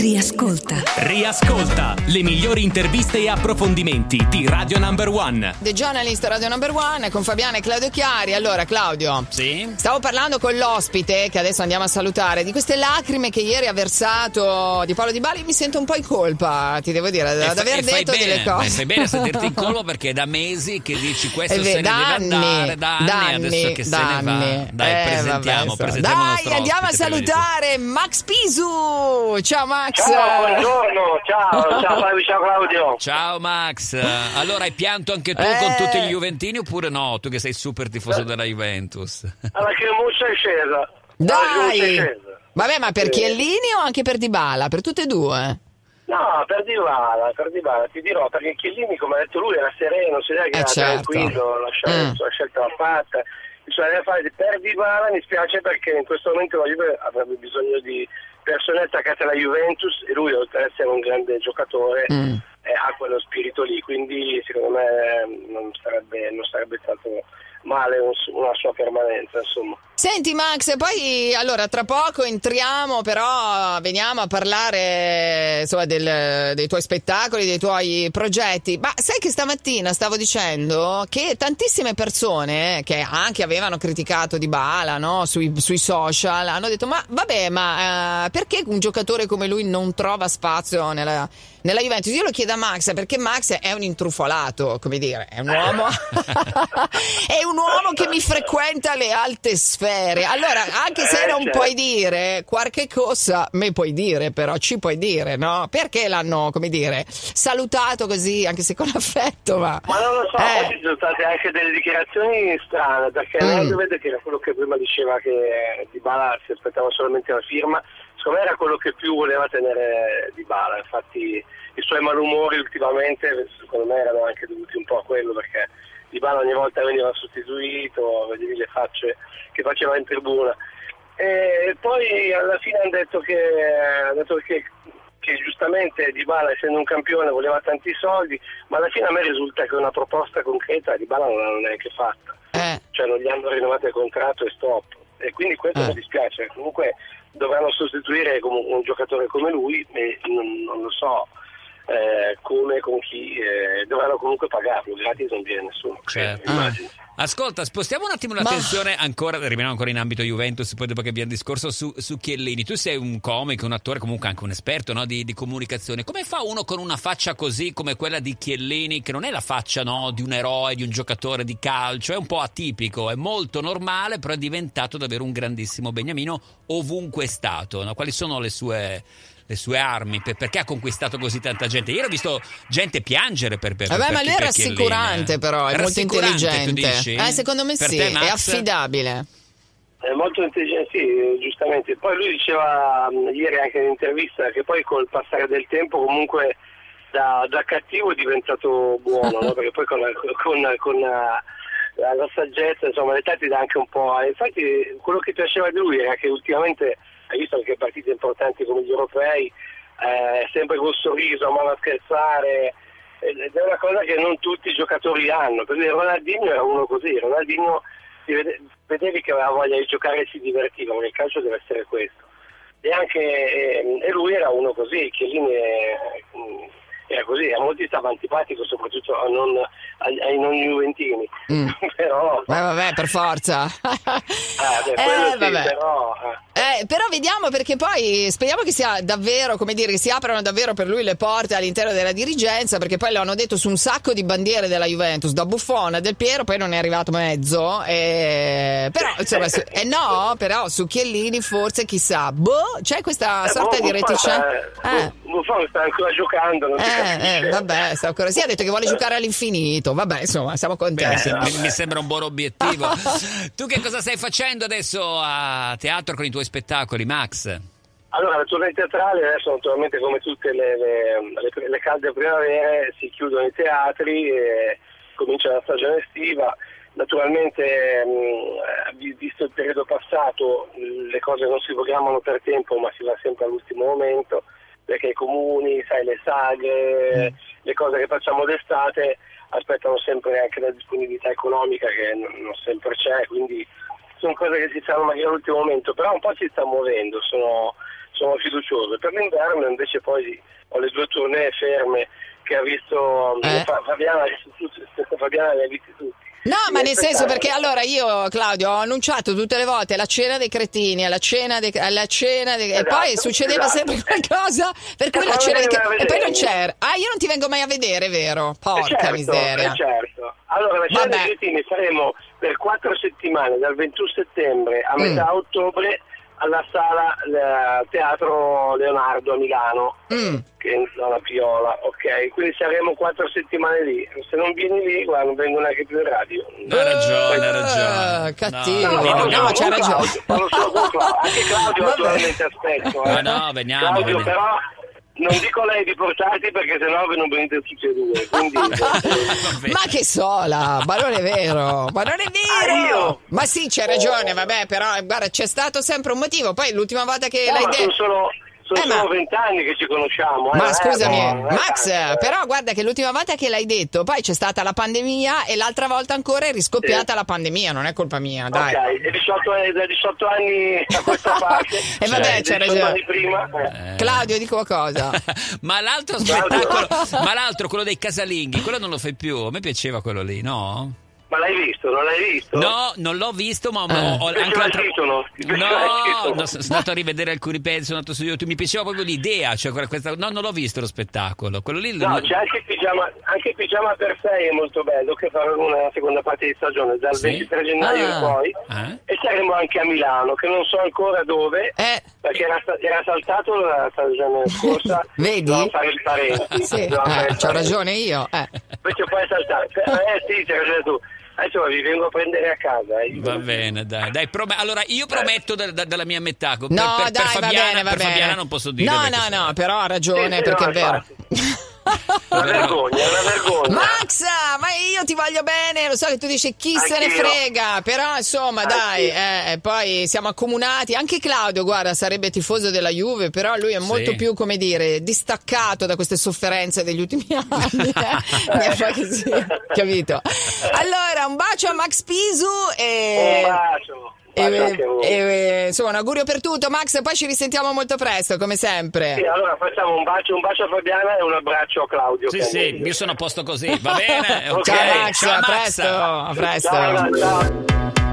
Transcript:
Riascolta. Riascolta le migliori interviste e approfondimenti di Radio Number One. The Journalist Radio Number One con Fabiana e Claudio Chiari. Allora, Claudio, Sì? stavo parlando con l'ospite, che adesso andiamo a salutare, di queste lacrime che ieri ha versato di Paolo Di Bali. Mi sento un po' in colpa, ti devo dire, E ad fa- aver detto bene, delle cose. ma Fai bene a sentirti in colpa perché è da mesi che dici questo Eh se ne da deve anni, andare da anni, da adesso anni, che se da ne va. Dai, Eh, presentiamo, vabbè, presentiamo Dai, andiamo a ospite, salutare Max Pisu. Ciao Max. Ciao, buongiorno, ciao, ciao Fabio, ciao Claudio. Ciao Max, allora hai pianto anche tu Eh. con tutti gli Juventini oppure no? Tu che sei super tifoso della Juventus. Alla Cremuccia è scesa. La Cremuccia è Dai. scesa. Vabbè, ma per Sì. Chiellini o anche per Dybala? Per tutte e due? No, per Dybala, per Dybala, ti dirò, perché Chiellini, come ha detto lui, era sereno, si vede che Eh, era certo. tranquillo, la scelta, Mm. la scelta l'ha fatta. Bisogna fare per Dybala mi spiace perché in questo momento la Juve avrebbe bisogno di persone attaccate alla Juventus e lui oltre ad essere un grande giocatore Mm. eh, ha quello spirito lì, quindi secondo me eh, non sarebbe, non sarebbe stato male un- una sua permanenza, insomma. Senti Max, poi allora tra poco entriamo, però veniamo a parlare insomma, del- dei tuoi spettacoli, dei tuoi progetti. Ma sai che stamattina stavo dicendo che tantissime persone che anche avevano criticato Di Bala no, sui, sui social hanno detto: Ma vabbè, ma eh, perché un giocatore come lui non trova spazio nella, nella Juventus? Io lo chiedo a Max perché Max è un intrufolato, come dire, è un uomo, è un uomo che mi frequenta le alte sfere. Allora, anche se Eh, non certo. puoi dire qualche cosa, me puoi dire, però ci puoi dire, no? Perché l'hanno, come dire, salutato così, anche se con affetto, ma. Ma non lo so, Eh. ci sono state anche delle dichiarazioni strane, perché mm. vede che era quello che prima diceva che Di Bala si aspettava solamente la firma, secondo me era quello che più voleva tenere Di Bala, infatti i suoi malumori ultimamente secondo me erano anche dovuti un po' a quello, perché Di Bala ogni volta veniva sostituito, vedevi le facce che faceva in tribuna. E poi alla fine hanno detto che, hanno detto che, che giustamente Di Bala essendo un campione voleva tanti soldi, ma alla fine a me risulta che una proposta concreta Di Bala non l'hanno neanche fatta, Eh. cioè non gli hanno rinnovato il contratto e stop. E quindi questo Eh. mi dispiace, comunque dovranno sostituire un giocatore come lui, non, non lo so eh, come, con chi, eh, dovranno comunque pagarlo, gratis non viene nessuno, Certo. immagino. Ascolta, spostiamo un attimo Ma- l'attenzione ancora, rimaniamo ancora in ambito Juventus, poi dopo che abbiamo discorso su, su Chiellini. Tu sei un comico, un attore, comunque anche un esperto no, di, di comunicazione. Come fa uno con una faccia così come quella di Chiellini, che non è la faccia no, di un eroe, di un giocatore di calcio, è un po' atipico, è molto normale, però è diventato davvero un grandissimo beniamino ovunque è stato. no? Quali sono le sue... le sue armi, per- perché ha conquistato così tanta gente? Ieri ho visto gente piangere per, per Vabbè, per ma lui è rassicurante, eh. però, è molto intelligente. dici? Eh, secondo me Per sì, te, è affidabile. È molto intelligente, sì, giustamente. Poi lui diceva mh, ieri anche in intervista che poi col passare del tempo comunque da, da cattivo è diventato buono, no? perché poi con, la- con- con la, la saggezza, insomma, l'età ti dà anche un po'. e Infatti quello che piaceva di lui era che ultimamente, hai visto anche partite importanti come gli europei, eh, sempre col sorriso, a mano a scherzare, ed è una cosa che non tutti i giocatori hanno. Per dire, Ronaldinho era uno così, Ronaldinho vede- vedevi che aveva voglia di giocare e si divertiva, ma il calcio deve essere questo. E anche ehm, e lui era uno così, Chiellini mm, era così, a molti stava antipatico, soprattutto a non- ai, ai non juventini. Mm. però, Eh, vabbè, per forza. eh, beh, Eh, sì, vabbè. però, eh. Eh, però vediamo perché poi speriamo che sia davvero, come dire, che si aprano davvero per lui le porte all'interno della dirigenza, perché poi lo hanno detto su un sacco di bandiere della Juventus, da Buffon a Del Piero, poi non è arrivato mezzo. eh, però, insomma, su- eh no, però su Chiellini forse chissà. Boh, c'è questa Eh, sorta boh, di reticenza. sta- Eh. Buffon sta ancora giocando, non Eh, eh, vabbè, sta ancora. Sì, ha detto che vuole giocare all'infinito. Vabbè, insomma, siamo Beh, contenti. vabbè. mi- mi sembra un buon obiettivo. tu che cosa stai facendo adesso a teatro con i tuoi spettacoli, Max? Allora, la tournée teatrale adesso naturalmente come tutte le, le- le- le calde primavere si chiudono i teatri e comincia la stagione estiva. Naturalmente, mh, eh, visto il periodo passato, le cose non si programmano per tempo, ma si va sempre all'ultimo momento, perché i comuni, sai, le sagre, le cose che facciamo d'estate aspettano sempre anche la disponibilità economica che non sempre c'è, quindi sono cose che si fanno magari all'ultimo momento, però un po' si sta muovendo, sono, sono fiducioso. Per l'inverno invece poi ho le due tournée ferme che ha visto Eh. Fa- Fabiana, Fabiana le ha visti tutti. No, ma nel senso perché allora io, Claudio, ho annunciato tutte le volte la cena dei cretini, alla cena dei, alla cena dei- e Esatto, poi succedeva esatto. sempre qualcosa, per cui E la cena dei cretini... E c'era. Ah, io non ti vengo mai a vedere, vero? Eh, Porca certo, miseria. eh, certo. Allora, la cena Vabbè. dei cretini saremo per quattro settimane, dal 21 settembre a Mm. metà ottobre, alla sala eh, Teatro Leonardo a Milano, Mm. che è in zona Piola, ok? Quindi saremo quattro settimane lì. Se non vieni lì, guarda, non vengo neanche più in radio. Ha ragione, ha ragione. Eh, cattivo. No, No, no, no, no, c'ha ragione. Claudio, anche Claudio Vabbè. attualmente aspetto. eh. Ma no, veniamo, Claudio, veniamo. però non dico lei di portarti perché sennò ve non venite tutti e due. Quindi. Ma che sola, ma non è vero, ma non è Ah, vero. io? Ma sì, c'hai ragione, vabbè, però guarda, c'è stato sempre un motivo. Poi l'ultima volta che No, l'hai sono detto... solo sono Eh, ma- solo vent'anni che ci conosciamo. eh, Ma eh, scusami, no, non è Max, tanto, eh. però guarda che l'ultima volta che l'hai detto, poi c'è stata la pandemia e l'altra volta ancora è riscoppiata Sì. la pandemia, non è colpa mia, dai. Ok, e 18, anni- da 18 anni a questa parte. E vabbè, c'hai 18 ragione. anni prima. eh. Eh. Claudio, dico qualcosa. ma l'altro spettacolo, ma l'altro, quello dei casalinghi, quello non lo fai più. A me piaceva quello lì, no? Ma l'hai visto? Non l'hai visto? No, non l'ho visto, ma ho, ho il titolo? Ti piaceva il No, no, sono andato a rivedere alcuni pezzi, sono andato su YouTube. Mi piaceva proprio l'idea. Cioè questa... No, non l'ho visto lo spettacolo. Quello lì. No, c'è anche il pigiama, anche pigiama per sei è molto bello, che farà una seconda parte di stagione dal Sì? 23 gennaio Ah. in poi. Eh? E saremo anche a Milano, che non so ancora dove, Eh. perché era, era saltato la stagione scorsa. Vedi? Dovevamo fare il parenti. Sì, eh, il c'ho ragione io. eh. Invece poi è saltato. Eh sì, c'hai ragione tu. Adesso vi vengo a prendere a casa. eh. Va bene, dai. dai prom- allora, io prometto da- da- dalla mia metà. Per, No, per- per dai, va Fabiana, bene, va per bene. Fabiana non posso dire. No, no, no, però ha ragione, Sì, sì, perché no, è vero. Una vergogna, una vergogna. Max, ma io ti voglio bene, lo so che tu dici chi se ne Anch'io. frega, però insomma dai, Anch'io. eh, poi siamo accomunati, anche Claudio guarda sarebbe tifoso della Juve, però lui è molto Sì. più come dire distaccato da queste sofferenze degli ultimi anni, eh. Così, capito? Allora un bacio a Max Pisu e... Un bacio. E- a e- insomma, un augurio per tutto, Max. Poi ci risentiamo molto presto, come sempre. Sì, allora facciamo un bacio, un bacio a Fabiana e un abbraccio a Claudio. Sì, sì, io sono a posto così. Va bene? Ok. Ciao, Max, Ciao, a Max. presto, a presto. Ciao, ciao.